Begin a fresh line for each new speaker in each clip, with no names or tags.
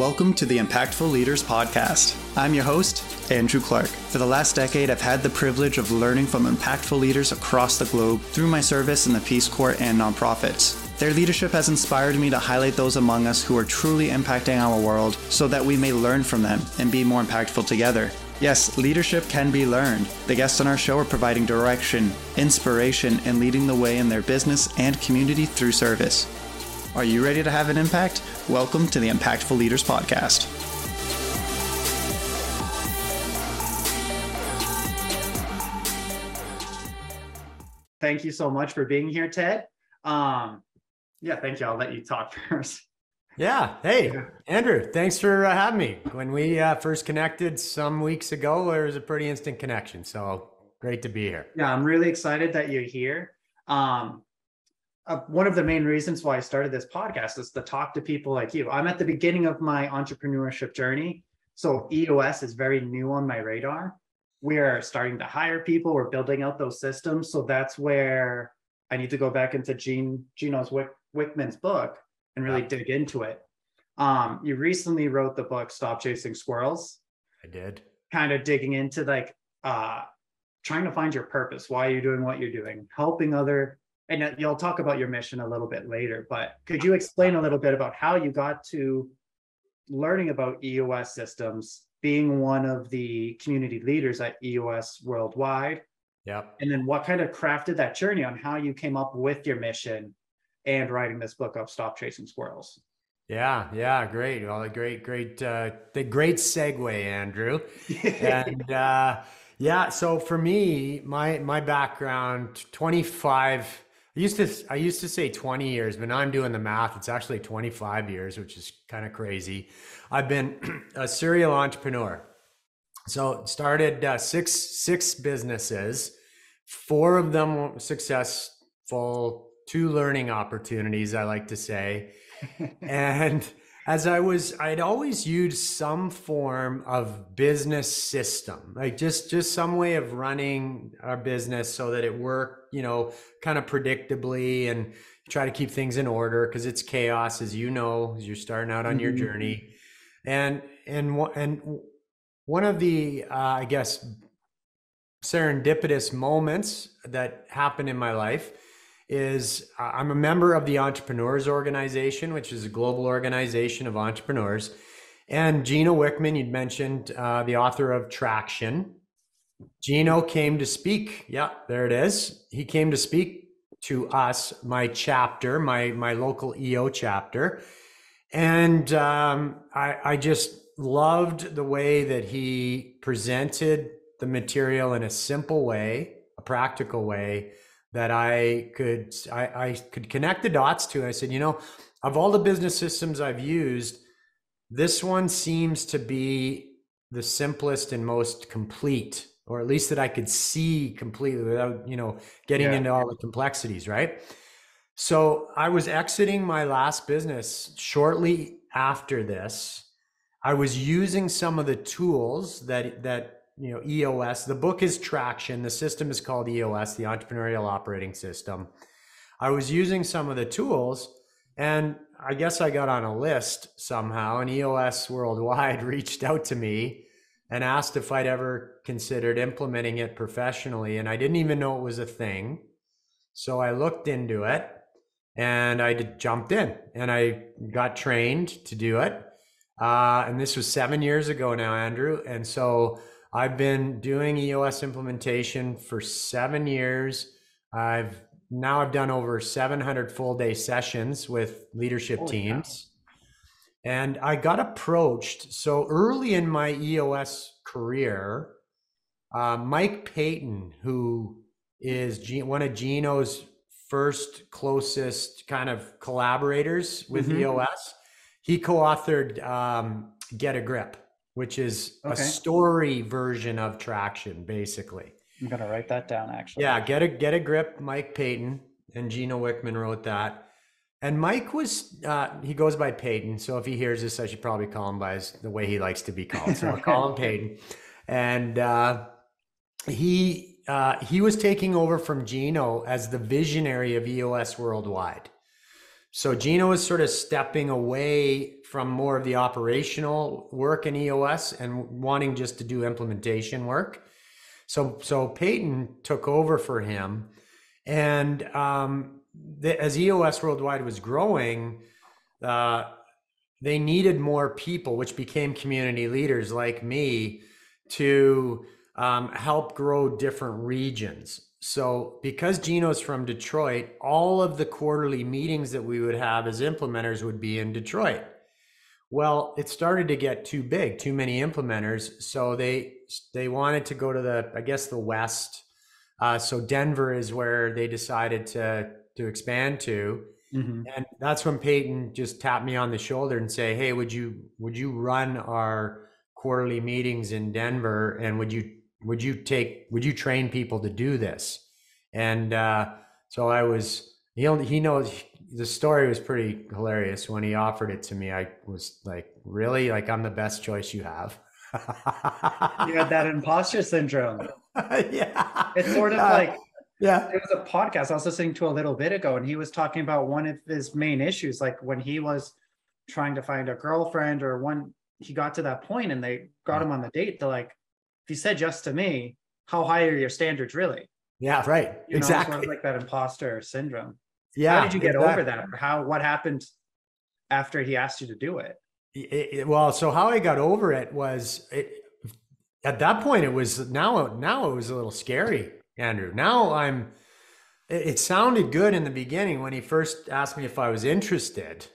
Welcome to the Impactful Leaders Podcast. I'm your host, Andrew Clark. For the last decade, I've had the privilege of learning from impactful leaders across the globe through my service in the Peace Corps and nonprofits. Their leadership has inspired me to highlight those among us who are truly impacting our world so that we may learn from them and be more impactful together. Yes, leadership can be learned. The guests on our show are providing direction, inspiration, and leading the way in their business and community through service. Are you ready to have an impact? Welcome to the Impactful Leaders Podcast. Thank you so much for being here, Ted. Um, yeah, thank you. I'll let you talk first.
Yeah. Hey, Andrew, thanks for uh, having me. When we uh, first connected some weeks ago, there was a pretty instant connection. So great to be here.
Yeah, I'm really excited that you're here. Um, uh, one of the main reasons why I started this podcast is to talk to people like you. I'm at the beginning of my entrepreneurship journey. So EOS is very new on my radar. We are starting to hire people, we're building out those systems. So that's where I need to go back into Gene Gino's Wick, Wickman's book and really dig into it. Um, you recently wrote the book Stop Chasing Squirrels.
I did.
Kind of digging into like uh trying to find your purpose, why are you're doing what you're doing, helping other and you'll talk about your mission a little bit later, but could you explain a little bit about how you got to learning about EOS systems, being one of the community leaders at EOS worldwide?
Yeah.
And then what kind of crafted that journey on how you came up with your mission and writing this book of Stop Chasing Squirrels?
Yeah, yeah, great. Well, a great, great, uh, the great segue, Andrew. and uh, yeah, so for me, my my background, twenty five I used to I used to say 20 years, but now I'm doing the math. It's actually 25 years, which is kind of crazy. I've been a serial entrepreneur. So started uh, six six businesses, four of them successful, two learning opportunities. I like to say, and as I was, I'd always used some form of business system, like just just some way of running our business so that it worked, you know, kind of predictably and try to keep things in order because it's chaos, as you know, as you're starting out on mm-hmm. your journey. And and and one of the, uh, I guess, serendipitous moments that happened in my life is I'm a member of the Entrepreneurs Organization, which is a global organization of entrepreneurs. And Gino Wickman, you'd mentioned uh, the author of Traction. Gino came to speak. Yeah, there it is. He came to speak to us, my chapter, my my local EO chapter, and um, I, I just loved the way that he presented the material in a simple way, a practical way that I could I, I could connect the dots to. I said, you know, of all the business systems I've used, this one seems to be the simplest and most complete, or at least that I could see completely without, you know, getting yeah. into all the complexities, right? So I was exiting my last business shortly after this. I was using some of the tools that that you know EOS. The book is Traction. The system is called EOS, the Entrepreneurial Operating System. I was using some of the tools, and I guess I got on a list somehow. And EOS Worldwide reached out to me and asked if I'd ever considered implementing it professionally, and I didn't even know it was a thing. So I looked into it and I jumped in and I got trained to do it. Uh, and this was seven years ago now, Andrew. And so I've been doing EOS implementation for seven years. I've now I've done over 700 full day sessions with leadership Holy teams. And I got approached. So early in my EOS career, uh, Mike Paton, who is G- one of Gino's first closest kind of collaborators with mm-hmm. EOS, he co authored um, Get a Grip which is okay. a story version of Traction, basically.
I'm gonna write that down actually.
Yeah, get a get a grip, Mike Paton and Gino Wickman wrote that. And Mike was uh, he goes by Paton, so if he hears this, I should probably call him by his, the way he likes to be called. So I'll call him Paton. And uh, he uh, he was taking over from Gino as the visionary of EOS worldwide. So Gino was sort of stepping away from more of the operational work in EOS and wanting just to do implementation work. So so Paton took over for him, and um, the, as EOS Worldwide was growing, uh, they needed more people, which became community leaders like me, to um, help grow different regions. So, because Gino's from Detroit, all of the quarterly meetings that we would have as implementers would be in Detroit. Well, it started to get too big, too many implementers. So they they wanted to go to the, I guess, the west. Uh, so Denver is where they decided to to expand to, mm-hmm. and that's when Paton just tapped me on the shoulder and say, "Hey, would you would you run our quarterly meetings in Denver, and would you would you take would you train people to do this? And uh, so i was he only, he knows the story was pretty hilarious. When he offered it to me i was like really? Like i'm the best choice you have?
You had that imposter syndrome.
Yeah.
It's sort of uh, like
yeah.
it was a podcast i was listening to a little bit ago and he was talking about one of his main issues like when he was trying to find a girlfriend or one he got to that point and they got him on the date they're like you said yes to me, how high are your standards really?
Yeah, right. You know, exactly. Sort
of like that imposter syndrome.
Yeah.
How did you get exactly. over that? Or how what happened after he asked you to do it?
It, it? well, so how I got over it was it, at that point it was now now it was a little scary, Andrew. Now I'm it, it sounded good in the beginning when he first asked me if I was interested.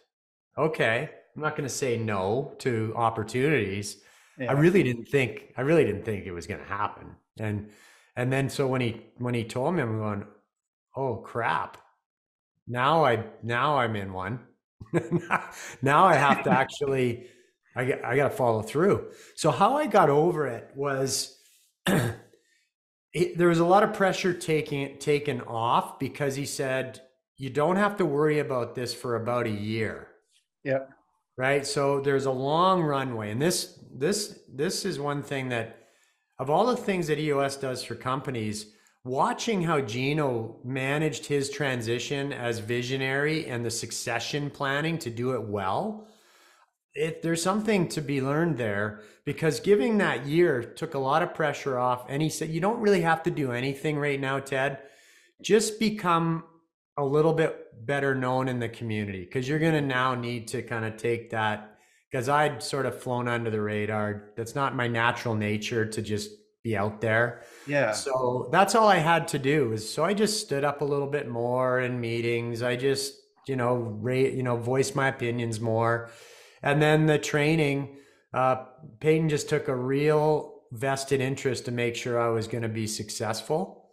Okay, I'm not going to say no to opportunities yeah. I really didn't think I really didn't think it was going to happen. And and then so when he when he told me, I'm going, oh crap! Now I now I'm in one. now I have to actually I got, I got to follow through. So how I got over it was it, there was a lot of pressure taking taken off because he said you don't have to worry about this for about a year.
Yep.
Right. So there's a long runway, and this this this is one thing that of all the things that EOS does for companies, watching how Gino managed his transition as visionary and the succession planning to do it well, it, there's something to be learned there because giving that year took a lot of pressure off. And he said, You don't really have to do anything right now, Ted. Just become a little bit better known in the community because you're going to now need to kind of take that because I'd sort of flown under the radar. That's not my natural nature to just be out there.
Yeah.
So that's all I had to do is so I just stood up a little bit more in meetings. I just, you know, rate, you know, voice my opinions more. And then the training, uh, Paton just took a real vested interest to make sure I was going to be successful.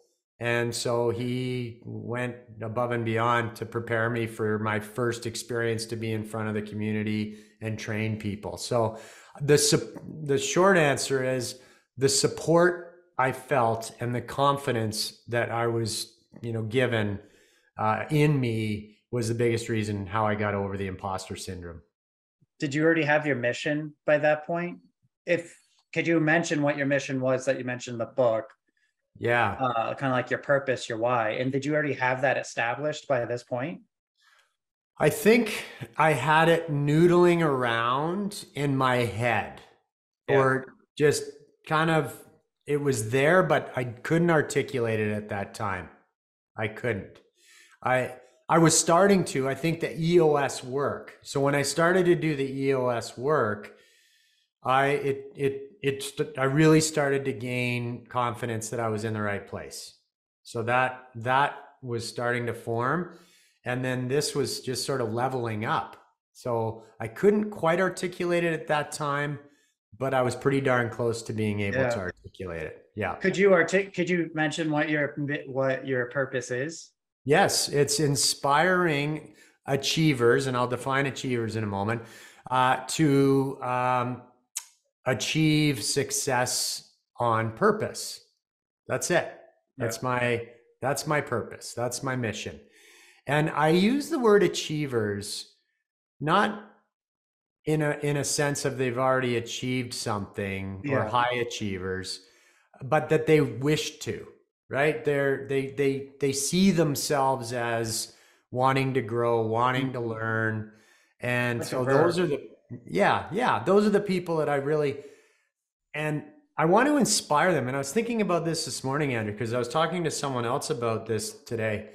And so he went above and beyond to prepare me for my first experience to be in front of the community and train people. So the the short answer is the support I felt and the confidence that I was, you know, given uh, in me was the biggest reason how I got over the imposter syndrome.
Did you already have your mission by that point? If could you mention what your mission was that you mentioned in the book?
Yeah.
Uh, kind of like your purpose, your why. And did you already have that established by this point?
I think I had it noodling around in my head yeah. or just kind of it was there but I couldn't articulate it at that time. I couldn't. I I was starting to, I think the EOS work. So when I started to do the EOS work, I it it it I really started to gain confidence that I was in the right place. So that that was starting to form and then this was just sort of leveling up. So I couldn't quite articulate it at that time, but I was pretty darn close to being able yeah. to articulate it. Yeah.
Could you artic- could you mention what your what your purpose is?
Yes, it's inspiring achievers and I'll define achievers in a moment uh, to um, achieve success on purpose. That's it. That's yeah. my that's my purpose. That's my mission. And I use the word achievers not in a in a sense of they've already achieved something yeah. or high achievers, but that they wish to, right? They're they they they see themselves as wanting to grow, wanting to
Mhm.
learn. And
a
so those are the yeah, yeah, those are the people that I really and I want to inspire them. And I was thinking about this this morning, Andrew, because I was talking to someone else about this today.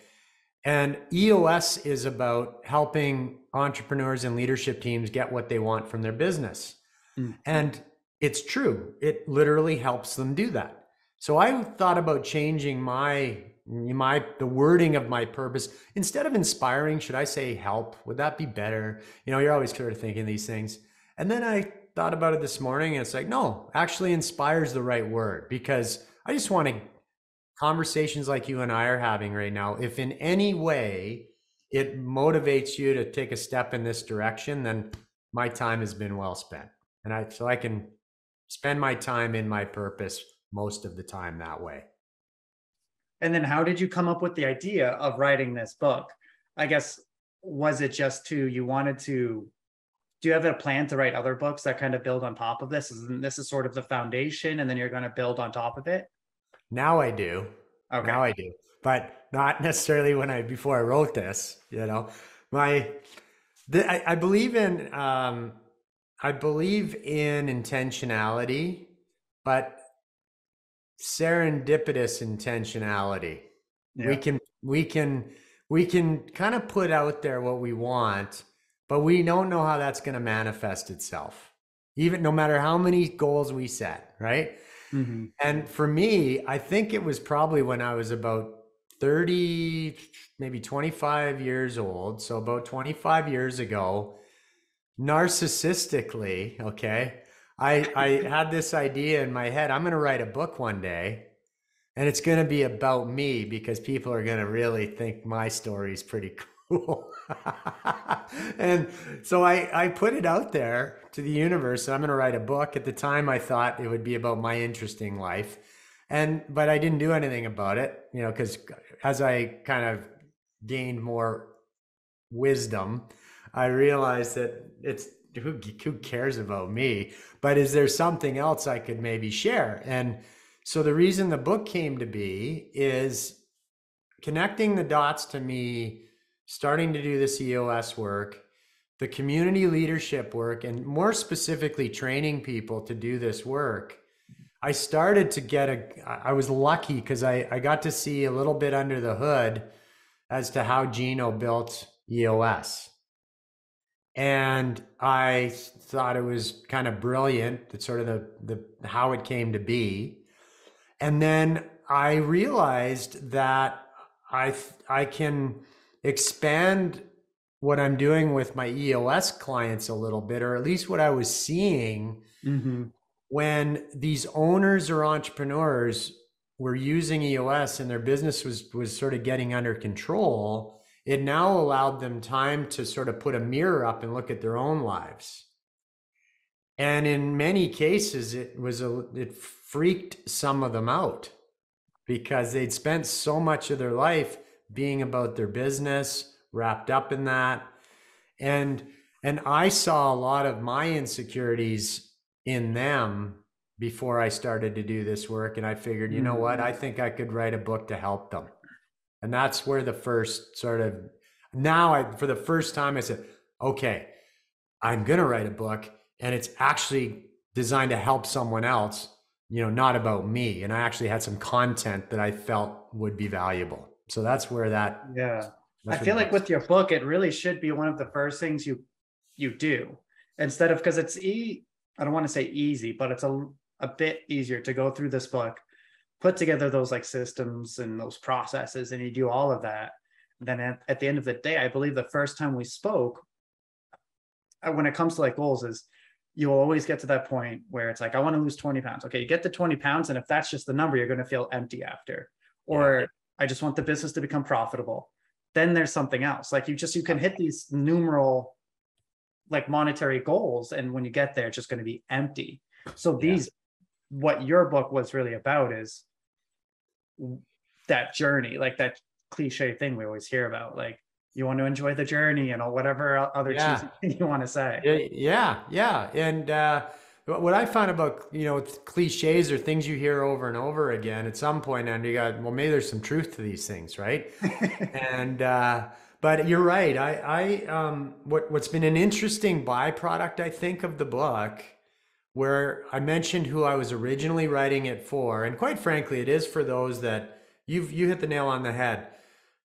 And EOS is about helping entrepreneurs and leadership teams get what they want from their business.
Mm.
And it's true. It literally helps them do that. So I thought about changing my my the wording of my purpose. Instead of inspiring should i say help? Would that be better? You know you're always sort of thinking these things. And then i thought about it this morning and it's like no actually inspires the right word because i just want to conversations like you and i are having right now if in any way it motivates you to take a step in this direction then my time has been well spent. And i so i can spend my time in my purpose most of the time that way
And then how did you come up with the idea of writing this book? I guess was it just to you wanted to do you have a plan to write other books that kind of build on top of this? Isn't this is sort of the foundation and then you're going to build on top of it?
now i do
Okay.
Now I do, but not necessarily when I before I wrote this. You know, my the, I, I believe in um, I believe in intentionality, but serendipitous intentionality.
Yeah.
We can we can we can kind of put out there what we want, but we don't know how that's going to manifest itself. Even no matter how many goals we set, right?
Mhm.
And for me, I think it was probably when I was about 30, maybe 25 years old. So about 25 years ago, narcissistically, okay, I, I had this idea in my head. I'm going to write a book one day and it's going to be about me because people are going to really think my story is pretty cool. and so I, I put it out there to the universe. I'm going to write a book. At the time, I thought it would be about my interesting life. And, but I didn't do anything about it, you know, because as I kind of gained more wisdom, I realized that it's who, who cares about me? But is there something else I could maybe share? And so the reason the book came to be is connecting the dots to me starting to do this EOS work, the community leadership work, and more specifically, training people to do this work. I started to get a, I was lucky because I, I got to see a little bit under the hood as to how Gino built EOS. And I thought it was kind of brilliant, that sort of the, the how it came to be. And then I realized that I I can expand what I'm doing with my EOS clients a little bit, or at least what I was seeing
Mhm.
when these owners or entrepreneurs were using EOS and their business was was sort of getting under control. It now allowed them time to sort of put a mirror up and look at their own lives. And in many cases, it was a it freaked some of them out because they'd spent so much of their life being about their business, wrapped up in that. And and I saw a lot of my insecurities in them before I started to do this work. And I figured, you know what? Mm. I think I could write a book to help them. And that's where the first sort of now I for the first time I said, okay, I'm gonna write a book and it's actually designed to help someone else, you know, not about me. And I actually had some content that I felt would be valuable. So that's where that
Yeah. I feel like with your book, it really should be one of the first things you you do instead of because it's e I don't want to say easy, but it's a a bit easier to go through this book, put together those like systems and those processes, and you do all of that. Then at, at the end of the day, I believe the first time we spoke, uh, when it comes to like goals, is you'll always get to that point where it's like, I want to lose 20 pounds. Okay, you get to 20 pounds, and if that's just the number, you're going to feel empty after. Or I just want the business to become profitable. Then there's something else. Like you just you can hit these numeral like monetary goals, and when you get there, it's just going to be empty. So
Yeah.
these what your book was really about is that journey, like that cliche thing we always hear about, like you want to enjoy the journey and all whatever other
Yeah.
thing you want to say.
Yeah, yeah, yeah. And uh, what I find about you know cliches or things you hear over and over again, at some point, and you got well, maybe there's some truth to these things, right? and uh, but you're right. I I um what what's been an interesting byproduct, I think, of the book, where I mentioned who I was originally writing it for, and quite frankly, it is for those that you've you hit the nail on the head.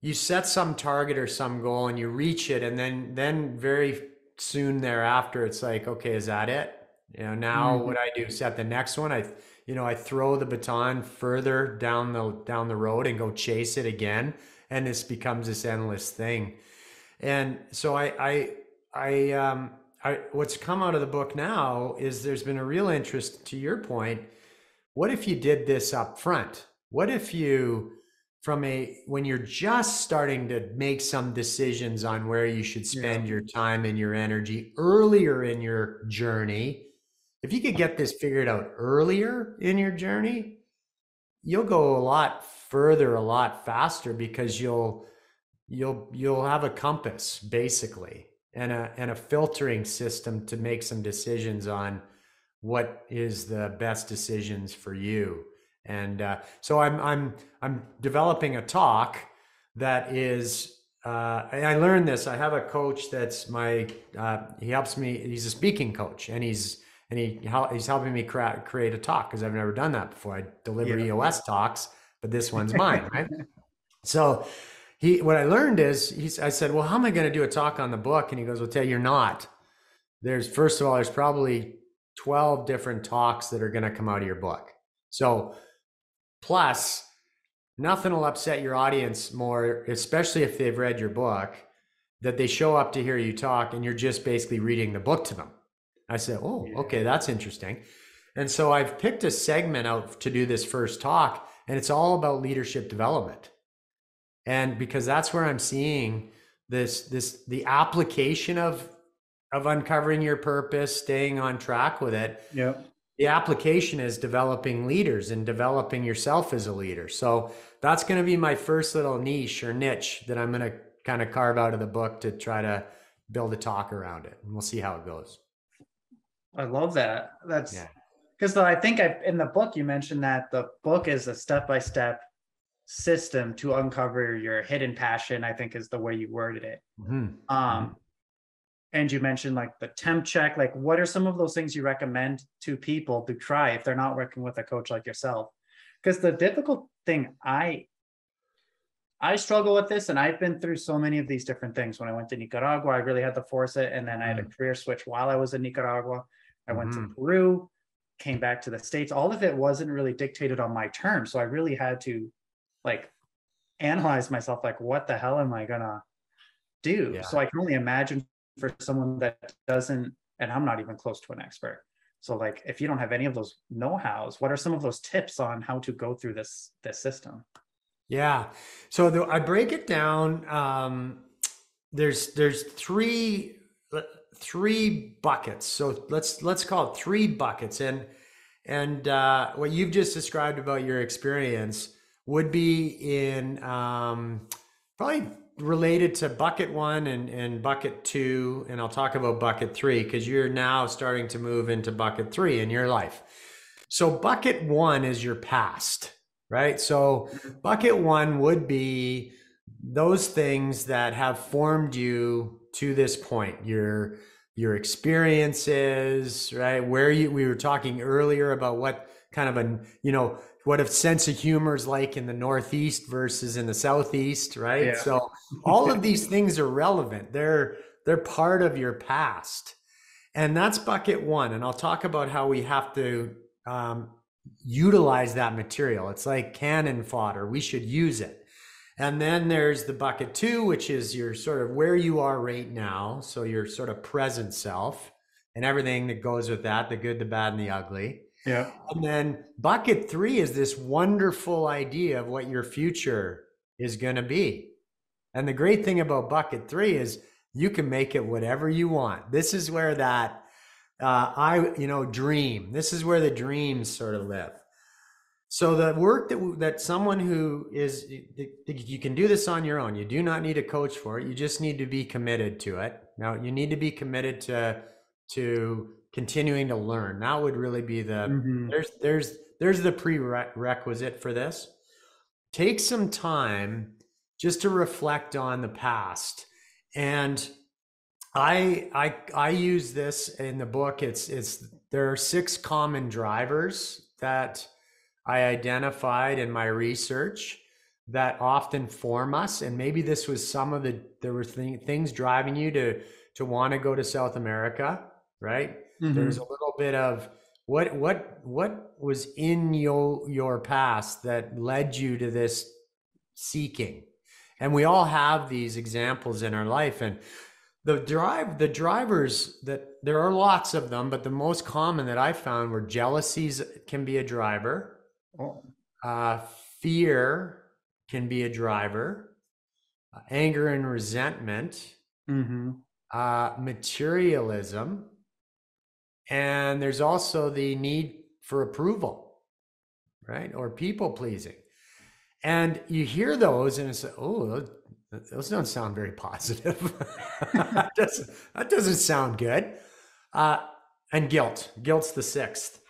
You set some target or some goal, and you reach it, and then then very soon thereafter, it's like, okay, is that it? You know, now mm-hmm. what I do set the next one. I, you know, I throw the baton further down the down the road and go chase it again, and this becomes this endless thing. And so I, I, I, um, I, what's come out of the book now is there's been a real interest. To your point, what if you did this up front? What if you from a when you're just starting to make some decisions on where you should spend yeah. your time and your energy earlier in your journey if you could get this figured out earlier in your journey, you'll go a lot further, a lot faster because you'll you'll you'll have a compass basically and a and a filtering system to make some decisions on what is the best decisions for you. And uh, so I'm I'm I'm developing a talk that is uh, I learned this. I have a coach that's my uh, he helps me. He's a speaking coach, and he's and he he's helping me cra- create a talk because I've never done that before. I deliver yeah. EOS talks, but this one's mine, right? So he what I learned is he's I said, well, how am I going to do a talk on the book? And he goes, well, tell you, you're not. There's first of all, there's probably 12 different talks that are going to come out of your book. So plus nothing will upset your audience more, especially if they've read your book, that they show up to hear you talk and you're just basically reading the book to them. I said, Oh, okay, that's interesting. And so I've picked a segment out to do this first talk, and it's all about leadership development. And because that's where I'm seeing this, this the application of of uncovering your purpose, staying on track with it.
Yeah.
The application is developing leaders and developing yourself as a leader. So that's going to be my first little niche or niche that I'm going to kind of carve out of the book to try to build a talk around it. And we'll see how it goes.
I love that. That's because yeah. I think I in the book you mentioned that the book is a step by step system to uncover your hidden passion. I think is the way you worded it. Mm-hmm. Um, and you mentioned like the temp check. Like, what are some of those things you recommend to people to try if they're not working with a coach like yourself? Because the difficult thing I I struggle with this, and I've been through so many of these different things. When I went to Nicaragua, I really had to force it, and then I had a mm. career switch while I was in Nicaragua. I went mm-hmm. to Peru, came back to the States. All of it wasn't really dictated on my terms. So I really had to like analyze myself like, what the hell am I gonna do? Yeah. So I can only imagine for someone that doesn't, and I'm not even close to an expert. So like if you don't have any of those know-hows, what are some of those tips on how to go through this this system?
Yeah. So the, I break it down. Um, there's there's three three buckets. So let's let's call it three buckets. And and uh, what you've just described about your experience would be in um, probably related to bucket one and, and bucket two. And I'll talk about bucket three because you're now starting to move into bucket three in your life. So bucket one is your past, right? So bucket one would be those things that have formed you to this point. Your your experiences, right? Where you we were talking earlier about what kind of a you know what a sense of humor is like in the Northeast versus in the Southeast, right? Yeah. So all of these things are relevant. They're they're part of your past, and that's bucket one. And I'll talk about how we have to um, utilize that material. It's like cannon fodder. We should use it. And then there's the bucket two, which is your sort of where you are right now. So your sort of present self and everything that goes with that the good, the bad, and the ugly.
Yeah.
And then bucket three is this wonderful idea of what your future is going to be. And the great thing about bucket three is you can make it whatever you want. This is where that, uh, I, you know, dream. This is where the dreams sort of live. So the work that that someone who is you can do this on your own. You do not need a coach for it. You just need to be committed to it. Now you need to be committed to to continuing to learn. That would really be the
Mhm.
there's there's there's the prerequisite for this. Take some time just to reflect on the past. And I I I use this in the book. It's it's there are six common drivers that I identified in my research that often form us and maybe this was some of the there were th- things driving you to to want to go to South America, right?
Mhm.
There's a little bit of what what what was in your your past that led you to this seeking. And we all have these examples in our life and the drive the drivers that there are lots of them but the most common that i found were jealousies can be a driver
Oh,
uh, fear can be a driver. Uh, anger and resentment.
Mhm.
uh, materialism. And there's also the need for approval right or people pleasing. And you hear those and it's oh those don't sound very positive. That, doesn't, that doesn't sound good. Uh, and guilt. Guilt's the sixth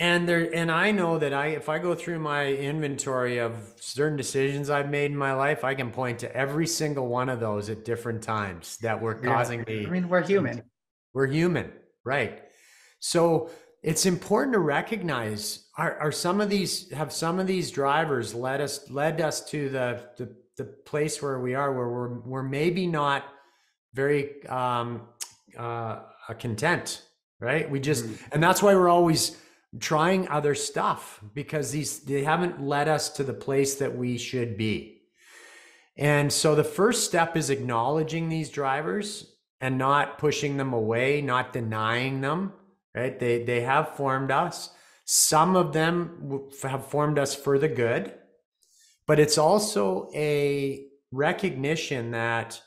and there and i know that i if i go through my inventory of certain decisions i've made in my life i can point to every single one of those at different times that were causing me
I mean, we're human.
we're human, right? So it's important to recognize are, are some of these have some of these drivers led us led us to the the, the place where we are where we're we're maybe not very um, uh, content, right? We just
Mhm.
and that's why we're always trying other stuff because these they haven't led us to the place that we should be. And so the first step is acknowledging these drivers and not pushing them away, not denying them, right? They they have formed us. Some of them have formed us for the good, but it's also a recognition that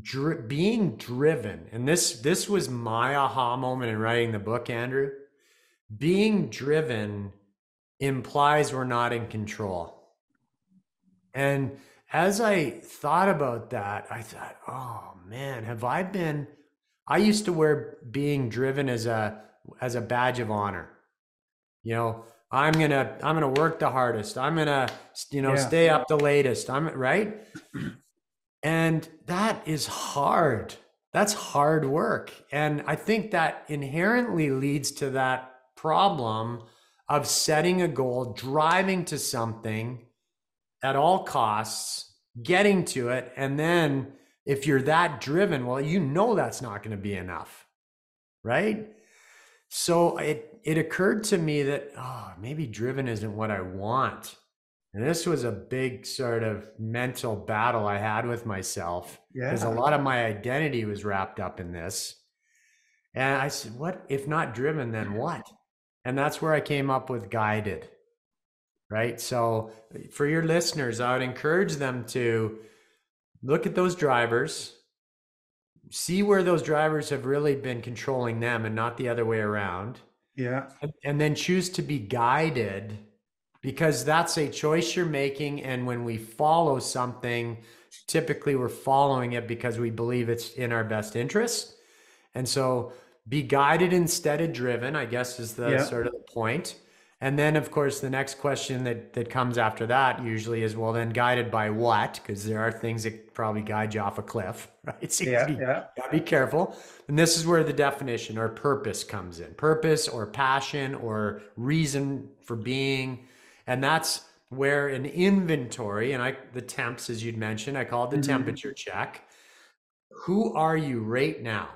dri- being driven, and this this was my aha moment in writing the book, Andrew. Being driven implies we're not in control. And as I thought about that, I thought, oh man, have I been I used to wear being driven as a as a badge of honor. You know, I'm going to I'm going to work the hardest. I'm going to you know,
Yeah.
stay up the latest. I'm right? And that is hard. That's hard work. And I think that inherently leads to that problem of setting a goal, driving to something at all costs, getting to it. And then if you're that driven, well, you know that's not going to be enough. Right. So it, it occurred to me that, oh, maybe driven isn't what I want. And this was a big sort of mental battle I had with myself because a lot of my identity was wrapped up in this. And I said, what if not driven, then what? And that's where I came up with guided. Right. So for your listeners, I would encourage them to look at those drivers, see where those drivers have really been controlling them and not the other way around
Yeah.
and, and then choose to be guided because that's a choice you're making and when we follow something typically we're following it because we believe it's in our best interest and so be guided instead of driven i guess is the
Yeah.
sort of the point and then of course the next question that that comes after that usually is well then guided by what because there are things that probably guide you off a cliff right so you
Yeah.
be-
Yeah.
Gotta be careful. And this is where the definition or purpose comes in purpose or passion or reason for being. And that's where an inventory, and I, the temps, as you'd mentioned, I call it the
Mhm.
temperature check. Who are you right now?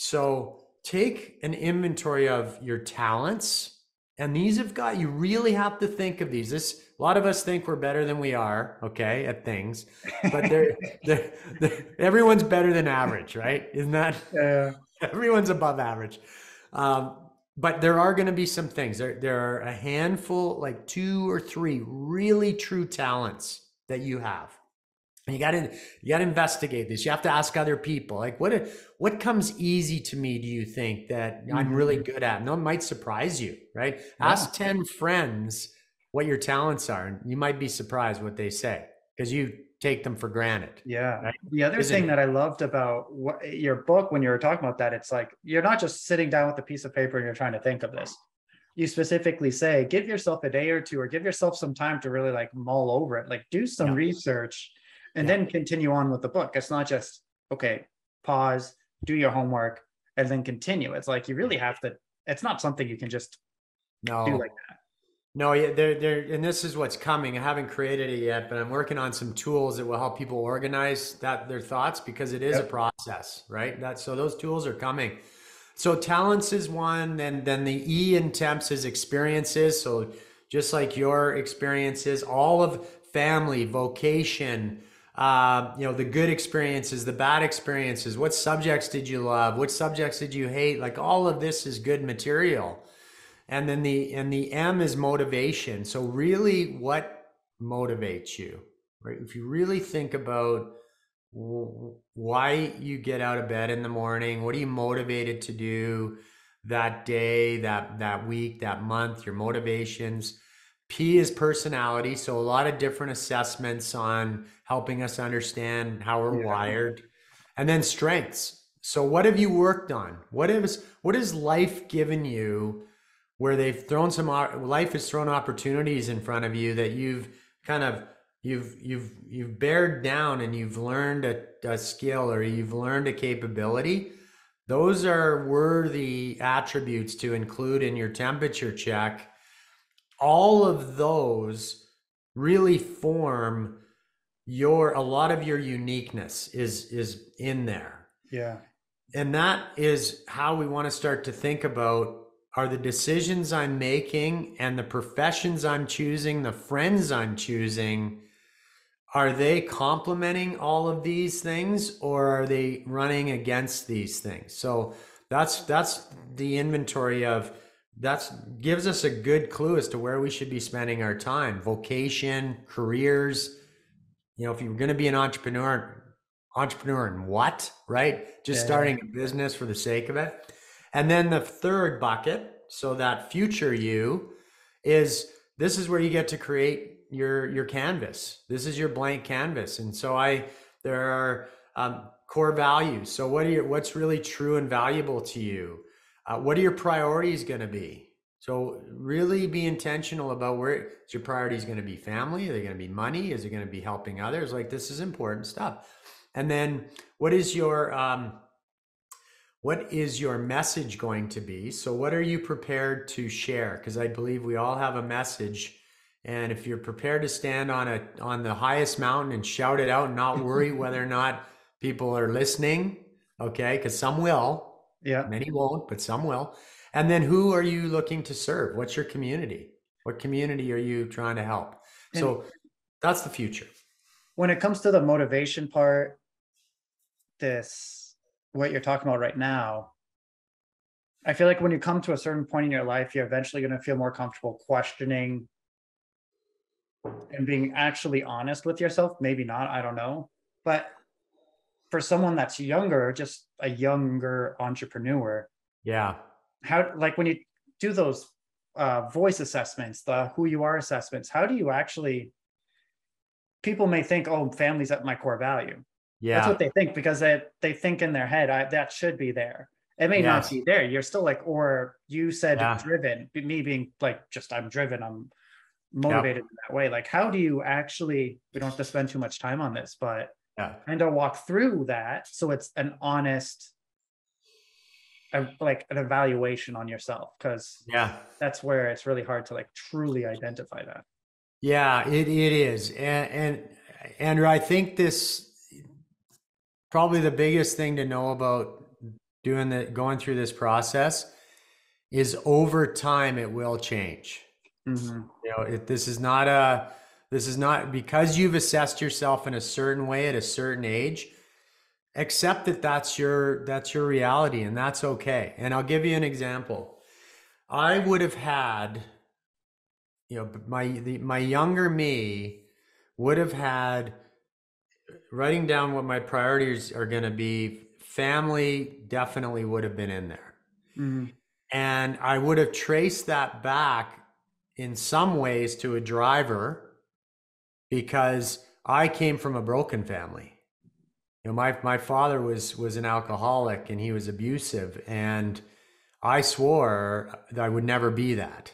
So take an inventory of your talents. And these have got, you really have to think of these. This, a lot of us think we're better than we are, okay, at things, but they're, they're, they're everyone's better than average, right? Isn't that
Yeah.
everyone's above average? Um, but there are going to be some things. There, there are a handful, like two or three, really true talents that you have. You got to you got to investigate this. You have to ask other people, like what what comes easy to me? Do you think that I'm really mm-hmm. good at? And it might surprise you, right? Ask ten friends what your talents are, and you might be surprised what they say because you take them for granted.
Yeah.
Right?
The other
Isn't
thing
it?
that I loved about what, your book when you were talking about that, it's like you're not just sitting down with a piece of paper and you're trying to think of this. You specifically say, give yourself a day or two, or give yourself some time to really like mull over it, like do some
Yeah.
research, and
Yeah.
then continue on with the book. It's not just okay, pause, do your homework, and then continue. It's like you really have to. It's not something you can just
No,
do like that.
no, yeah, there, there, and this is what's coming. I haven't created it yet, but I'm working on some tools that will help people organize that their thoughts because it is a process, right? That so those tools are coming. So talents is one, then then the E in temps is experiences. So just like your experiences, all of family, vocation, uh, you know, the good experiences, the bad experiences. What subjects did you love? What subjects did you hate? Like all of this is good material. And then the and the M is motivation. So really, what motivates you? Right? If you really think about why you get out of bed in the morning, what are you motivated to do that day, that that week, that month, your motivations. P is personality. So a lot of different assessments on helping us understand how we're
Yeah.
wired. And then strengths. So what have you worked on? What is what has life given you where they've thrown some life has thrown opportunities in front of you that you've kind of you've you've you've bared down and you've learned a, a skill or you've learned a capability those are worthy attributes to include in your temperature check all of those really form your a lot of your uniqueness is is in there
Yeah.
and that is how we want to start to think about are the decisions I'm making and the professions I'm choosing, the friends I'm choosing, are they complementing all of these things or are they running against these things? So that's that's the inventory of that's gives us a good clue as to where we should be spending our time. Vocation, careers, you know, if you're going to be an entrepreneur, entrepreneur in what, right? Just
yeah.
starting a business for the sake of it. And then the third bucket, so that future you is this is where you get to create your your canvas. This is your blank canvas. And so I there are um, core values. So what are your what's really true and valuable to you? Uh, what are your priorities going to be? So really be intentional about where is your priorities going to be family? Are they going to be money? Is it going to be helping others? Like this is important stuff. And then what is your um, what is your message going to be? So what are you prepared to share? Because I believe we all have a message. And if you're prepared to stand on a on the highest mountain and shout it out and not worry whether or not people are listening, okay? Because some will,
Yeah.
Many won't, but some will. And then who are you looking to serve? What's your community? What community are you trying to help? So that's the future.
when it comes to the motivation part, this what you're talking about right now, I feel like when you come to a certain point in your life, you're eventually going to feel more comfortable questioning and being actually honest with yourself. Maybe not, I don't know. But for someone that's younger, just a younger entrepreneur,
Yeah.
how like when you do those uh, voice assessments, the who you are assessments, how do you actually? People may think, "Oh, family's at my core value."
Yeah.
That's what they think because they they think in their head, I, "That should be there." It may
Yes.
not be there. You're still like, or you said
Yeah.
driven. Me being like, just I'm driven. I'm motivated in that way. Like, how do you actually? We don't have to spend too much time on this, but
yeah.
kind of walk through that so it's an honest, uh, like an evaluation on yourself because
Yeah.
that's where it's really hard to like truly identify that.
Yeah, it, it is. And, and Andrew, I think this probably the biggest thing to know about doing the going through this process is over time it will change.
Mhm.
You know, it, this is not a this is not because you've assessed yourself in a certain way at a certain age. Accept that that's your that's your reality and that's okay. And I'll give you an example. I would have had you know my the, my younger me would have had writing down what my priorities are going to be family definitely would have been in there
Mhm.
and I would have traced that back in some ways to a driver because I came from a broken family. You know, my my father was was an alcoholic and he was abusive, and I swore that I would never be that.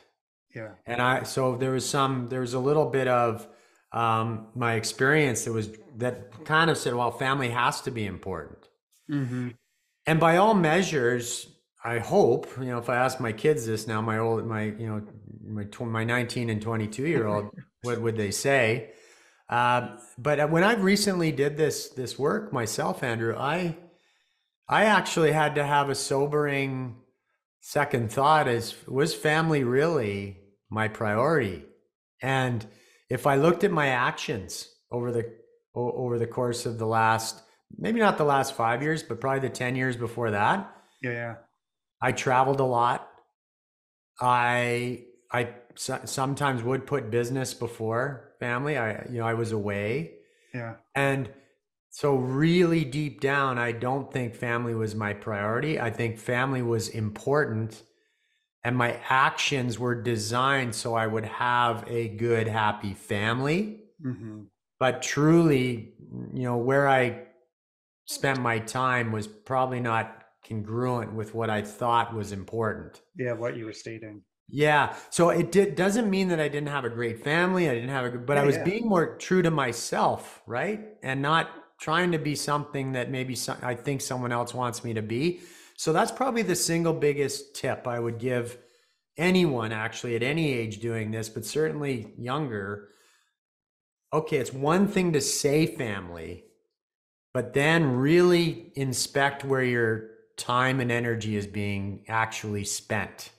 Yeah.
And I so there was some there was a little bit of um, my experience that was that kind of said, well, family has to be important.
Mm-hmm.
And by all measures, I hope you know if I ask my kids this now, my old my you know my my 19 and 22 year old, what would they say? Uh, but when I recently did this this work myself, Andrew, I I actually had to have a sobering second thought: is was family really my priority? And if I looked at my actions over the over the course of the last maybe not the last five years, but probably the 10 years before that,
Yeah. Yeah.
I traveled a lot. I I sometimes would put business before family. I you know I was away,
Yeah.
and so really deep down, I don't think family was my priority. I think family was important, and my actions were designed so I would have a good, happy family.
Mm-hmm.
But truly, you know, where I spent my time was probably not congruent with what I thought was important.
Yeah. What you were stating.
Yeah. So it did, doesn't mean that I didn't have a great family. I didn't have a good, but I was
yeah.
being more true to myself, right? And not trying to be something that maybe some, I think someone else wants me to be. So that's probably the single biggest tip I would give anyone actually at any age doing this, but certainly younger. Okay, it's one thing to say family, but then really inspect where your time and energy is being actually spent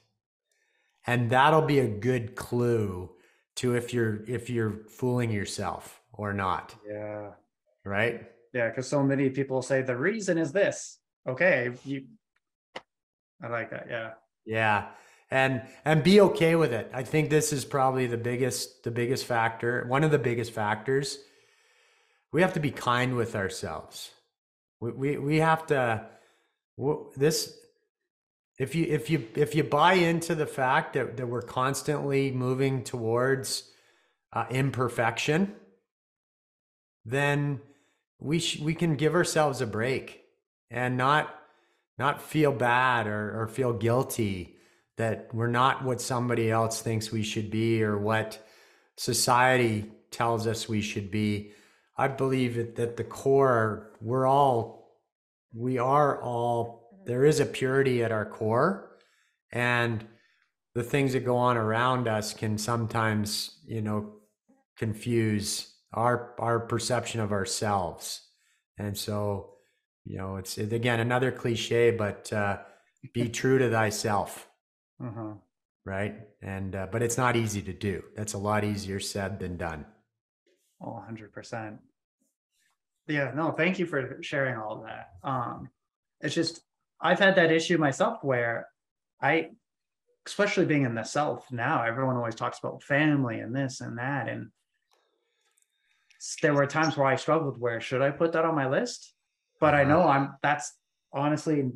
and that'll be a good clue to if you're if you're fooling yourself or not
Yeah.
right
Yeah. Because so many people say the reason is this. Okay. You. I like that. Yeah.
yeah and and be okay with it i think this is probably the biggest the biggest factor one of the biggest factors we have to be kind with ourselves we we, we have to this if you if you if you buy into the fact that, that we're constantly moving towards uh, imperfection then we sh- we can give ourselves a break and not not feel bad or, or feel guilty that we're not what somebody else thinks we should be or what society tells us we should be. I believe that at the core we're all we are all there is a purity at our core and the things that go on around us can sometimes you know confuse our our perception of ourselves and so you know it's it, again another cliche but uh be true to thyself
Uh-huh.
right and uh, but it's not easy to do that's a lot easier said than done
Oh, 100%. Yeah, no, thank you for sharing all that. Um, it's just, I've had that issue myself where I, especially being in the South now, everyone always talks about family and this and that. And there were times where I struggled where should I put that on my list? But I know I'm, that's honestly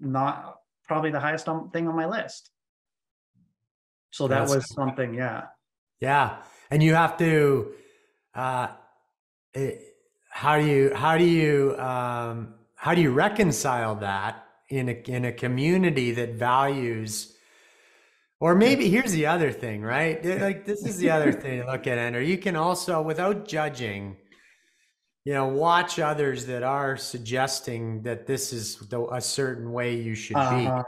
not probably the highest on- thing on my list. So that
That's-
was something, yeah.
Yeah, and you have to. Uh, it, how do you how do you um, how do you reconcile that in a in a community that values? Or maybe here's the other thing, right? Like this is the other thing to look at, Andrew. You can also, without judging, you know, watch others that are suggesting that this is the, a certain way you should be
Uh-huh.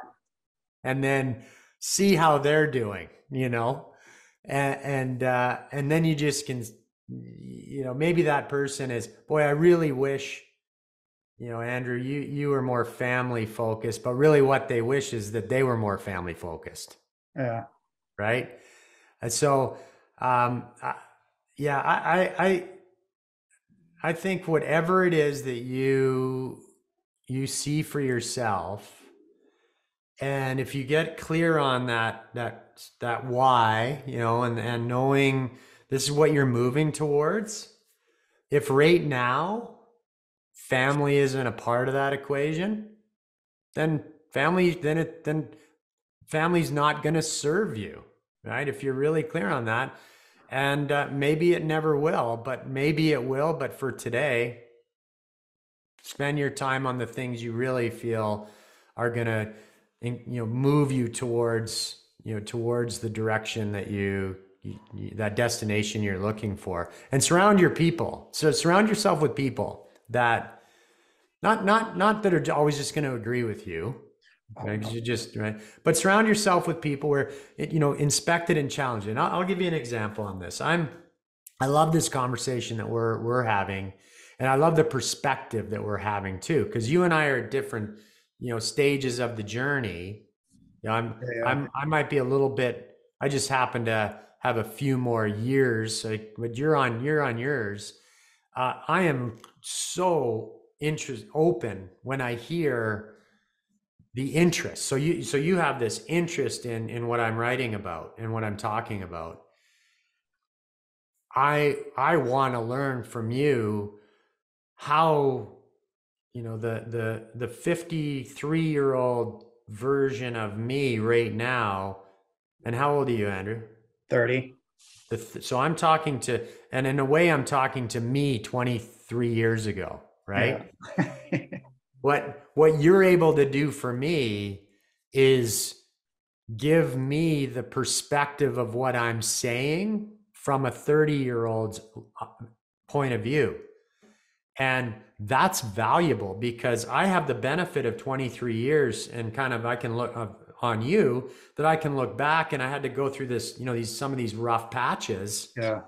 and then see how they're doing you know and and uh and then you just can you know maybe that person is boy i really wish you know andrew you you were more family focused but really what they wish is that they were more family focused
Yeah.
right and so um I, yeah I, I i i think whatever it is that you you see for yourself and if you get clear on that that that why you know and and knowing this is what you're moving towards if right now family isn't a part of that equation then family then it then family's not going to serve you right if you're really clear on that and uh, maybe it never will, but maybe it will. But for today, spend your time on the things you really feel are going to, you know, move you towards, you know, towards the direction that you, you, that destination you're looking for, and surround your people. So surround yourself with people that, not not not that are always just going to agree with you, Right? Because you just right, but surround yourself with people where you know inspect it and challenge it. And I'll, I'll give you an example on this. I'm, I love this conversation that we're we're having, and I love the perspective that we're having too. Because you and I are at different, you know, stages of the journey. You know, I'm yeah. I'm I might be a little bit. I just happen to have a few more years, like, but you're on you're on yours. Uh, I am so interest open when I hear the interest. So you so you have this interest in in what i'm writing about and what i'm talking about. I i want to learn from you how you know the the the 53 year old version of me right now and how old are you andrew?
30
th- so i'm talking to and in a way i'm talking to me 23 years ago right yeah. what what you're able to do for me is give me the perspective of what I'm saying from a 30 year old's uh, point of view. And that's valuable because I have the benefit of 23 years and kind of I can look uh, on you that I can look back and I had to go through this, you know, these some of these rough patches.
Yeah.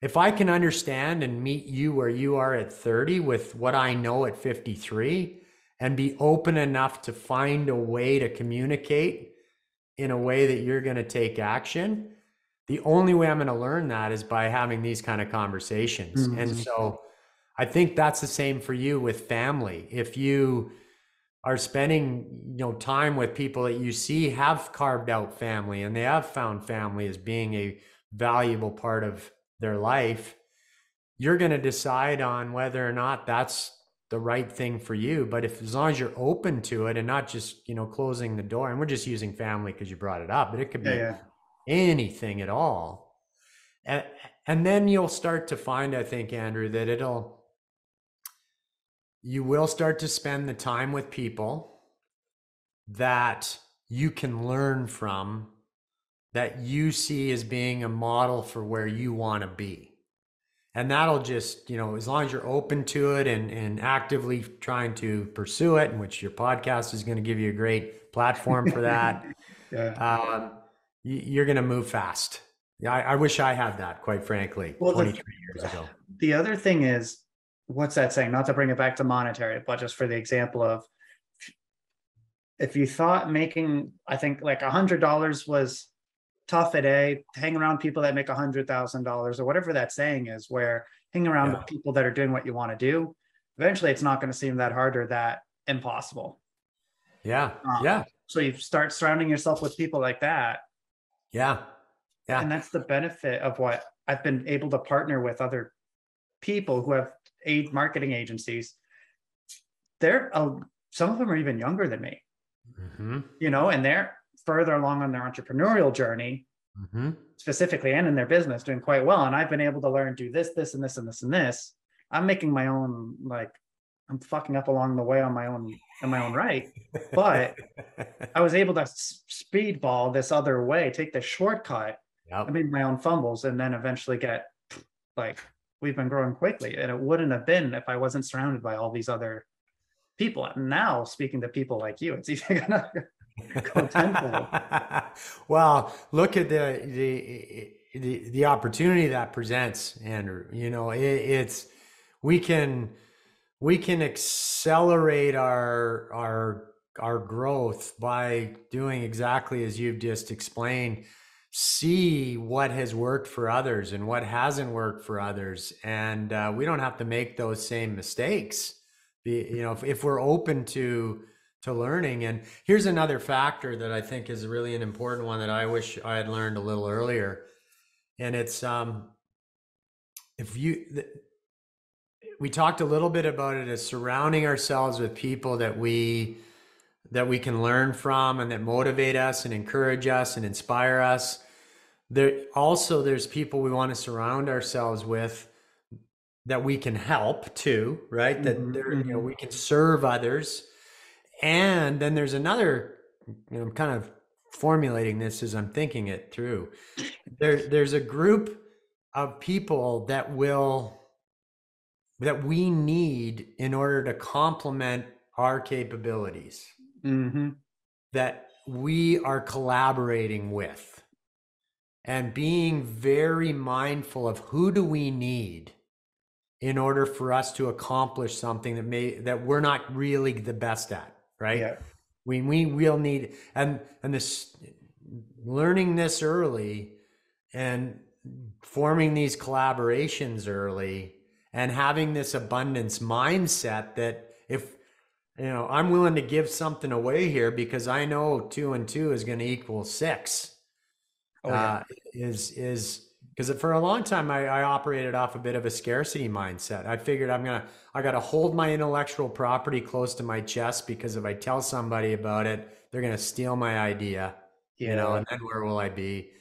If I can understand and meet you where you are at 30 with what I know at 53, and be open enough to find a way to communicate in a way that you're going to take action the only way i'm going to learn that is by having these kind of conversations mm-hmm. and so i think that's the same for you with family if you are spending you know time with people that you see have carved out family and they have found family as being a valuable part of their life you're going to decide on whether or not that's the right thing for you but if as long as you're open to it and not just you know closing the door and we're just using family because you brought it up but it could be yeah, yeah. anything at all and and then you'll start to find i think andrew that it'll you will start to spend the time with people that you can learn from that you see as being a model for where you want to be. And that'll just you know as long as you're open to it and and actively trying to pursue it in which your podcast is going to give you a great platform for that yeah. um, you're going to move fast. Yeah I, I, wish i had that quite frankly well, 23 the, years ago.
the other thing is what's that saying? Not to bring it back to monetary but just for the example of if you thought making i think like a hundred dollars was tough at A, hang around people that make a hundred thousand dollars or whatever that saying is, where hang around yeah. with people that are doing what you want to do. Eventually, it's not going to seem that hard or that impossible.
Yeah, um, yeah.
So you start surrounding yourself with people like that.
Yeah, yeah.
And that's the benefit of what I've been able to partner with other people who have aid marketing agencies. They're uh, some of them are even younger than me. Mm-hmm. You know, and they're further along on their entrepreneurial journey, mm-hmm. specifically and in their business, doing quite well. And I've been able to learn, do this, this, and this, and this, and this. I'm making my own, like, I'm fucking up along the way on my own, in my own right. But I was able to speedball this other way, take the shortcut. Yep. I made my own fumbles and then eventually get like, we've been growing quickly. And it wouldn't have been if I wasn't surrounded by all these other people. And now speaking to people like you, it's even gonna
well, look at the, the the the opportunity that presents, Andrew. You know, it, it's we can we can accelerate our our our growth by doing exactly as you've just explained. See what has worked for others and what hasn't worked for others. And uh, we don't have to make those same mistakes. You know if, if we're open to to learning. And here's another factor that I think is really an important one that I wish I had learned a little earlier. And it's um, if you, the, we talked a little bit about it as surrounding ourselves with people that we that we can learn from and that motivate us and encourage us and inspire us. there also there's people we want to surround ourselves with that we can help too, right? That
Mhm,
there, you know,
mhm.
we can serve others. And then there's another, you know, I'm kind of formulating this as I'm thinking it through. There, there's a group of people that will that we need in order to complement our capabilities
Mm-hmm.
that we are collaborating with and being very mindful of who do we need in order for us to accomplish something that may that we're not really the best at right
Yeah.
we we will need and and this learning this early and forming these collaborations early and having this abundance mindset that if you know i'm willing to give something away here because i know two and two is going to equal six
Oh, yeah.
uh, is is because for a long time I, I operated off a bit of a scarcity mindset. I figured I'm gonna I gotta hold my intellectual property close to my chest because if I tell somebody about it, they're gonna steal my idea, you know, and then where will I be?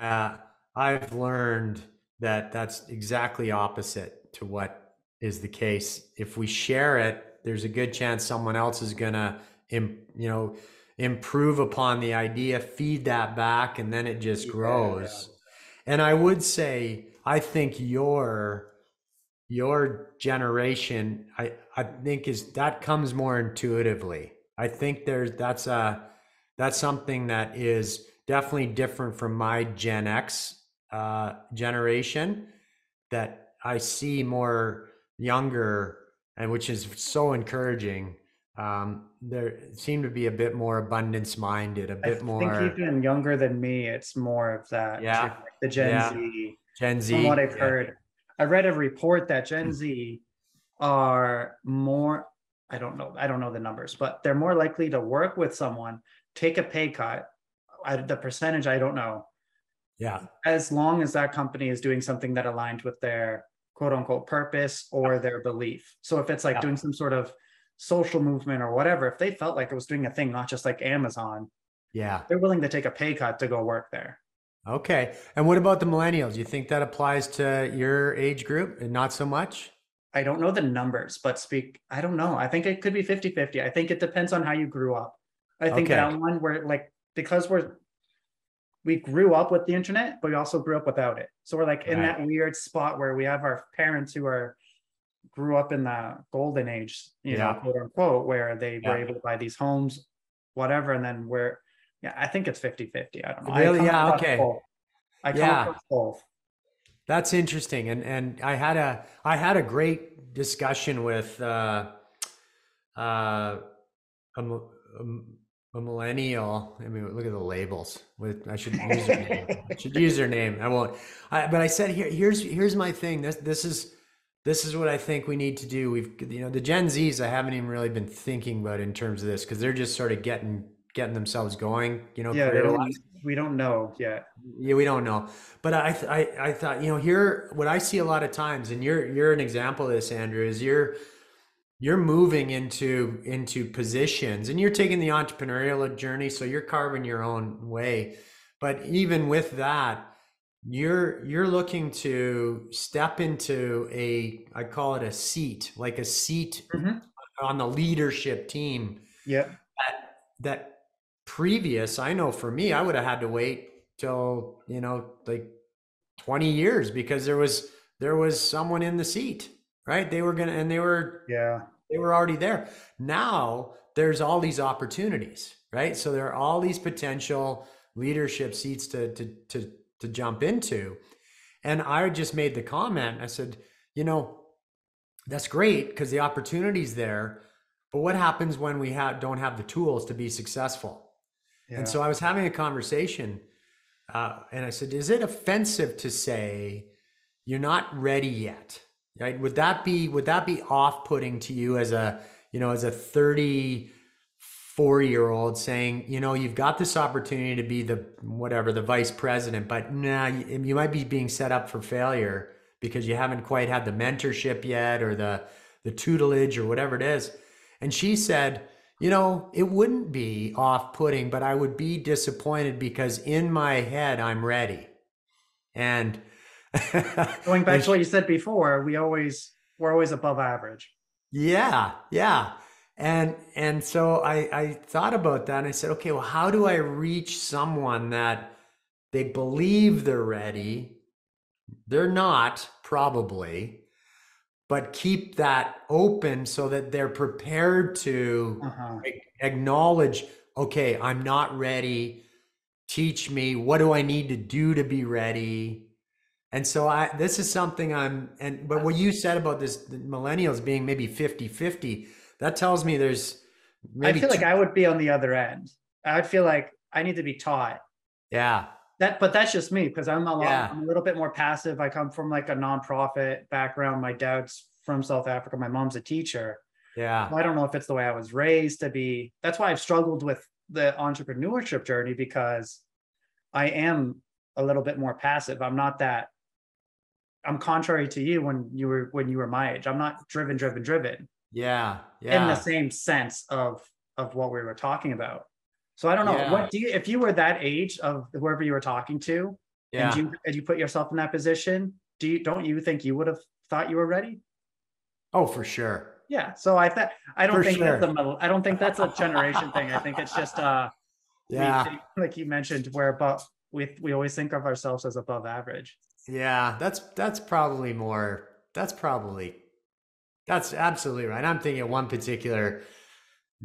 Uh, I've learned that that's exactly opposite to what is the case. If we share it, there's a good chance someone else is gonna, you know, improve upon the idea, feed that back, and then it just
Yeah,
grows. And I would say, I think your your generation, I I think is that comes more intuitively. I think there's that's a that's something that is definitely different from my Gen X uh, generation that I see more younger and which is so encouraging. Um, there seem to be a bit more abundance minded, a bit more I
think even younger than me, it's more of that.
Yeah.
like The Gen
Yeah.
Z.
Gen Z.
From what I've
yeah.
heard, I read a report that Gen Z are more. I don't know. I don't know the numbers, but they're more likely to work with someone, take a pay cut. I, the percentage I don't know.
Yeah.
As long as that company is doing something that aligns with their quote unquote purpose or their belief. So if it's like
Yeah.
doing some sort of social movement or whatever, if they felt like it was doing a thing, not just like Amazon,
Yeah.
they're willing to take a pay cut to go work there.
Okay. And what about the millennials? You think that applies to your age group and not so much?
I don't know the numbers, but speak, I don't know. I think it could be 50 50. I think it depends on how you grew up. I think
Okay.
that one where, like, because we're, we grew up with the internet, but we also grew up without it. So we're like in that weird spot where we have our parents who are, grew up in the golden age, you
Yeah.
know, quote unquote, where they were able to buy these homes, whatever. And then we're, yeah, I think it's 50 50. I don't know.
Really? Yeah, okay.
both. I
Yeah.
both.
That's interesting. And and I had a I had a great discussion with uh uh a, a a millennial. I mean, look at the labels. With I should use their name. I should use their name. I won't. I, but I said here here's here's my thing. This this is this is what I think we need to do. We've you know the Gen Zs I haven't even really been thinking about in terms of this because they're just sort of getting getting themselves going. You know,
Yeah, don't, we don't know yet.
Yeah, we don't know. But I, th- I, I thought, you know, here, what I see a lot of times, and you're, you're an example of this, Andrew, is you're, you're moving into, into positions and you're taking the entrepreneurial journey. So you're carving your own way. But even with that, you're, you're looking to step into a, I call it a seat, like a seat
Mhm.
on the leadership team
Yeah.
that that previous i know for me i would have had to wait till you know like 20 years because there was there was someone in the seat right they were gonna and they were
Yeah.
they were already there now there's all these opportunities right so there are all these potential leadership seats to to to, to jump into and i just made the comment i said you know that's great because the opportunity's there but what happens when we have don't have the tools to be successful
Yeah.
and so I was having a conversation, uh, and I said, "Is it offensive to say you're not ready yet? Right? Would that be would that be off putting to you as a you know as a thirty four year old saying, you know, you've got this opportunity to be the whatever the vice president, but nah, you, might be being set up for failure because you haven't quite had the mentorship yet or the the tutelage or whatever it is." And she said, you know, it wouldn't be off putting, but I would be disappointed because in my head, I'm ready. And
going back to what you said before, we always we're always above average.
Yeah, yeah. And and so I I thought about that and I said, okay, well, how do I reach someone that they believe they're ready? They're not, probably, but keep that open so that they're prepared to
Uh-huh.
acknowledge, okay, I'm not ready. Teach me, what do I need to do to be ready? And so I this is something I'm and but what you said about this millennials being maybe 50-50, that tells me there's maybe
I feel like I would be on the other end. I would feel like I need to be taught.
yeah.
That, but that's just me because I'm a lot,
Yeah.
I'm a little bit more passive. I come from like a nonprofit background. My dad's from South Africa. My mom's a teacher.
Yeah.
I don't know if it's the way I was raised to be. That's why I've struggled with the entrepreneurship journey because I am a little bit more passive. I'm not that. I'm contrary to you when you were when you were my age. I'm not driven, driven, driven
Yeah.
in the same sense of of what we were talking about. So I don't know.
Yeah.
What do you if you were that age of whoever you were talking to,
yeah.
and you and you put yourself in that position, do you don't you think you would have thought you were ready?
oh, for sure.
Yeah. So I thought I don't
For
think that's
sure.
a mil- I don't think that's a generation thing. I think it's just uh
Yeah.
think- like you mentioned, we're above we we always think of ourselves as above average.
Yeah, that's that's probably more. That's probably that's absolutely right. I'm thinking of one particular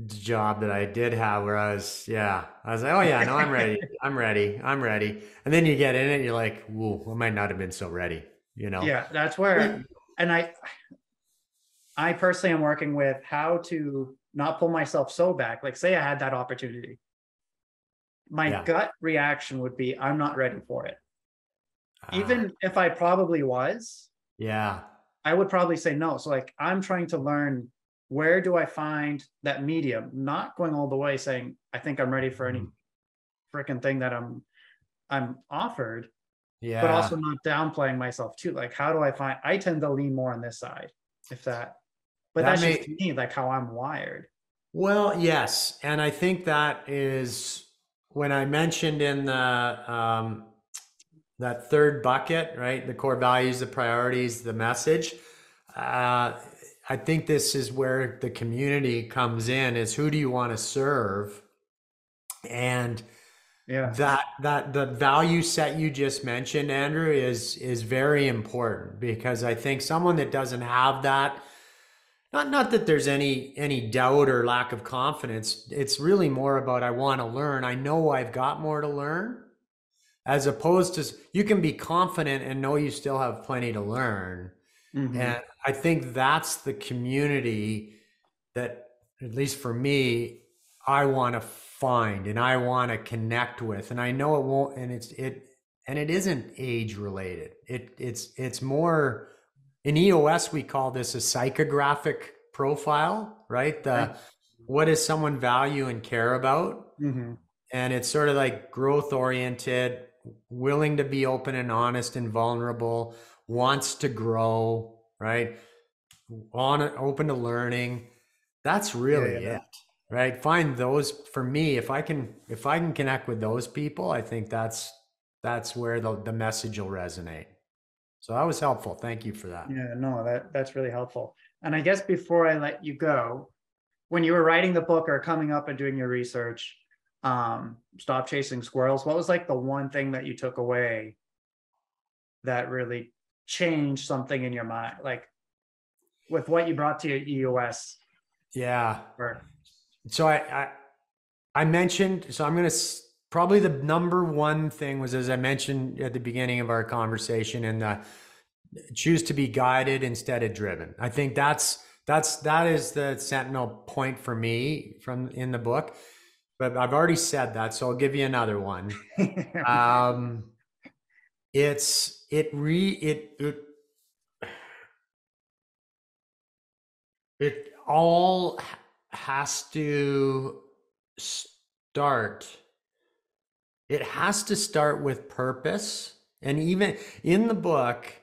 job that I did have where I was, yeah, I was like, oh yeah, no, I'm ready, I'm ready, I'm ready. And then you get in it, and you're like, whoa, I might not have been so ready, you know?
Yeah, that's where and I I personally am working with how to not pull myself so back. Like say I had that opportunity. My
Yeah.
gut reaction would be I'm not ready for it.
Ah,
Even if I probably was,
yeah,
I would probably say no. So like I'm trying to learn where do I find that medium, not going all the way saying I think I'm ready for any
Mhm.
freaking thing that I'm I'm offered,
yeah,
but also not downplaying myself too. Like how do I find I tend to lean more on this side, if that but
That
that's
may-
just me, like how I'm wired.
Well, yes, and I think that is when I mentioned in the um, that third bucket, right? The core values, the priorities, the message. Uh, I think this is where the community comes in: is who do you want to serve, and
Yeah.
that that the value set you just mentioned, Andrew, is is very important because I think someone that doesn't have that not not that there's any any doubt or lack of confidence it's really more about i want to learn i know i've got more to learn as opposed to you can be confident and know you still have plenty to learn
Mhm.
and i think that's the community that at least for me i want to find and i want to connect with and i know it won't and it's it and it isn't age related it it's it's more in EOS we call this a psychographic profile, right? The
Right.
what does someone value and care about?
Mhm.
And it's sort of like growth oriented, willing to be open and honest and vulnerable, wants to grow, right? On open to learning. That's really
yeah.
it. Right? Find those for me if I can if I can connect with those people, I think that's that's where the the message will resonate. So that was helpful. Thank you for that.
Yeah, no, that that's really helpful. And I guess before I let you go, when you were writing the book or coming up and doing your research, um, stop chasing squirrels. What was like the one thing that you took away that really changed something in your mind, like with what you brought to your EOS?
Yeah.
Or
So I, I, I mentioned, so I'm going to probably the number one thing was, as I mentioned at the beginning of our conversation and the choose to be guided instead of driven. I think that's, that's, that is the sentinel point for me from in the book, but I've already said that. So I'll give you another one. um, it's, it re, it, it, it all has to start it has to start with purpose and even in the book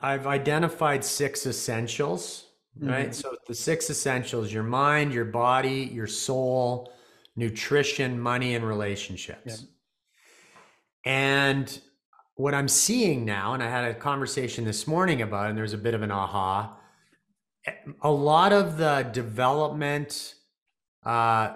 i've identified six essentials right
Mhm.
so the six essentials your mind your body your soul nutrition money and relationships and what I'm seeing now, and I had a conversation this morning about it, and there's a bit of an aha. A lot of the development, uh,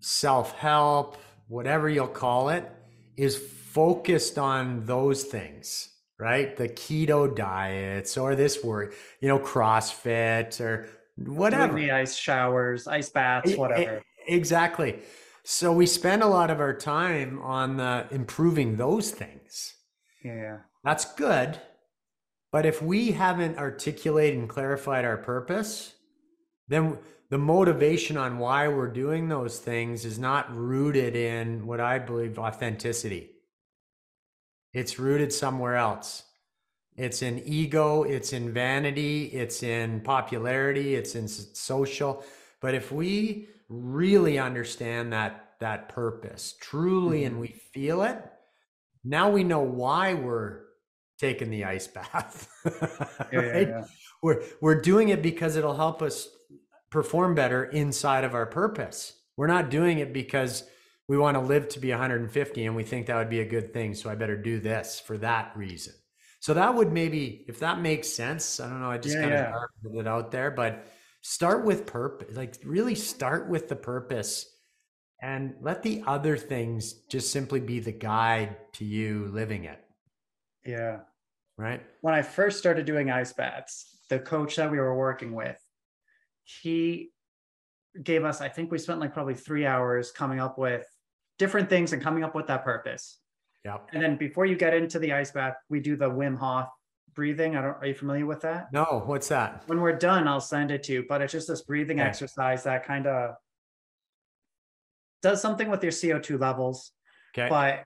self help, whatever you'll call it, is focused on those things, right? The keto diets or this work, you know, CrossFit or whatever.
Doing the ice showers, ice baths, whatever.
Exactly. So we spend a lot of our time on the improving those things.
Yeah.
That's good. But if we haven't articulated and clarified our purpose, then the motivation on why we're doing those things is not rooted in what I believe authenticity. It's rooted somewhere else. It's in ego, it's in vanity, it's in popularity, it's in social. But if we really understand that that purpose truly mm-hmm. and we feel it, now we know why we're taking the ice bath.
yeah, right? yeah, yeah.
We're we're doing it because it'll help us perform better inside of our purpose. We're not doing it because we want to live to be 150 and we think that would be a good thing. So I better do this for that reason. So that would maybe, if that makes sense, I don't know. I just kind of put it out there, but start with purpose. Like really start with the purpose and let the other things just simply be the guide to you living it.
Yeah.
Right.
When I first started doing ice baths, the coach that we were working with, he gave us, I think we spent like probably three hours coming up with different things and coming up with that purpose.
Yeah.
And then before you get into the ice bath, we do the Wim Hof breathing. I don't are you familiar with that?
No, what's that?
When we're done, I'll send it to you. But it's just this breathing okay. exercise that kind of does something with your CO2 levels.
Okay.
But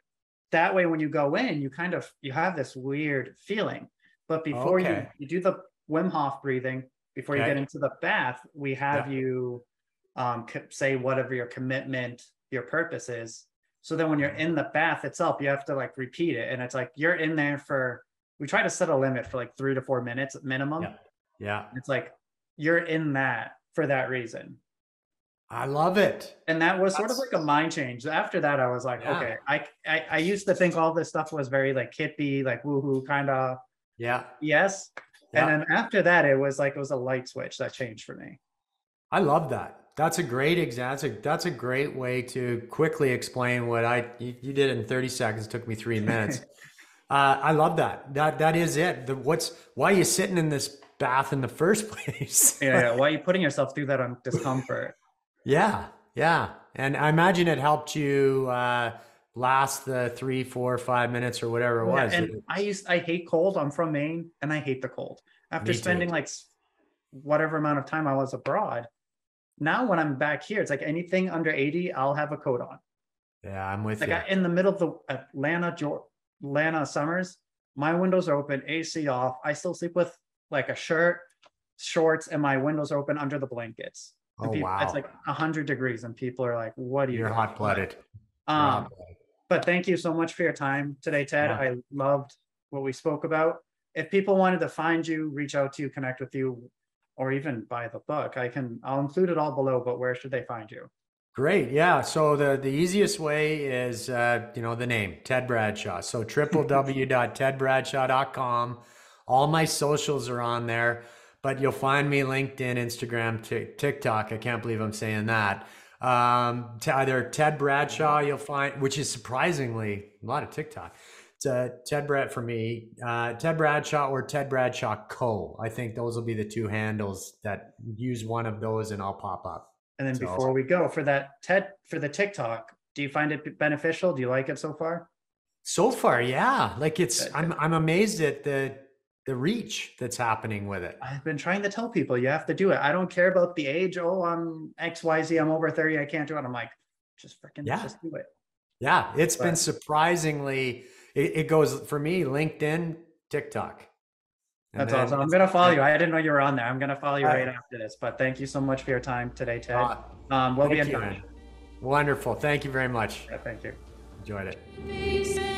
that way when you go in, you kind of you have this weird feeling. But before okay. you, you do the Wim Hof breathing, before okay. you get into the bath, we have yeah. you um, say whatever your commitment your purpose is. So then when you're in the bath itself, you have to like repeat it. And it's like you're in there for we try to set a limit for like three to four minutes minimum.
Yeah. yeah.
It's like you're in that for that reason.
I love it.
And that was That's... sort of like a mind change. After that, I was like, yeah. okay, I, I, I used to think all this stuff was very like hippie, like woohoo kind of.
Yeah.
Yes. Yeah. And then after that, it was like it was a light switch that changed for me.
I love that. That's a great example. That's a, that's a great way to quickly explain what I you, you did in 30 seconds. It took me three minutes. uh, I love that. That that is it. The, what's why are you sitting in this bath in the first place?
yeah, yeah. Why are you putting yourself through that on discomfort?
yeah, yeah. And I imagine it helped you uh, last the three, four, five minutes or whatever it was.
Yeah, and I used I hate cold. I'm from Maine, and I hate the cold. After spending like whatever amount of time I was abroad, now when I'm back here, it's like anything under 80, I'll have a coat on.
Yeah, I'm with
like
you.
I, in the middle of the Atlanta, Atlanta summers, my windows are open, AC off. I still sleep with like a shirt, shorts, and my windows are open under the blankets.
And
oh
people, wow!
It's like hundred degrees, and people are like, "What are you?"
You're hot blooded.
Um, but thank you so much for your time today, Ted. I loved what we spoke about. If people wanted to find you, reach out to you, connect with you, or even buy the book, I can I'll include it all below, but where should they find you?
Great. Yeah. So the, the easiest way is, uh, you know, the name Ted Bradshaw. So www.tedbradshaw.com. All my socials are on there, but you'll find me LinkedIn, Instagram, t- TikTok. I can't believe I'm saying that. Um, t- either Ted Bradshaw, you'll find, which is surprisingly a lot of TikTok uh, Ted Brad for me, uh, Ted Bradshaw or Ted Bradshaw Co. I think those will be the two handles that use one of those and I'll pop up.
And then so, before we go for that Ted for the TikTok, do you find it beneficial? Do you like it so far?
So far, yeah. Like it's I'm I'm amazed at the the reach that's happening with it.
I've been trying to tell people you have to do it. I don't care about the age. Oh, I'm XYZ, I'm over 30, I can't do it. I'm like, just freaking yeah. just do it.
Yeah, it's but, been surprisingly it, it goes for me LinkedIn, TikTok.
That's awesome. I'm gonna follow you. I didn't know you were on there. I'm gonna follow you right after this. But thank you so much for your time today, Ted. Uh, um, we'll be in touch.
Wonderful. Thank you very much.
Yeah, thank you.
Enjoyed it.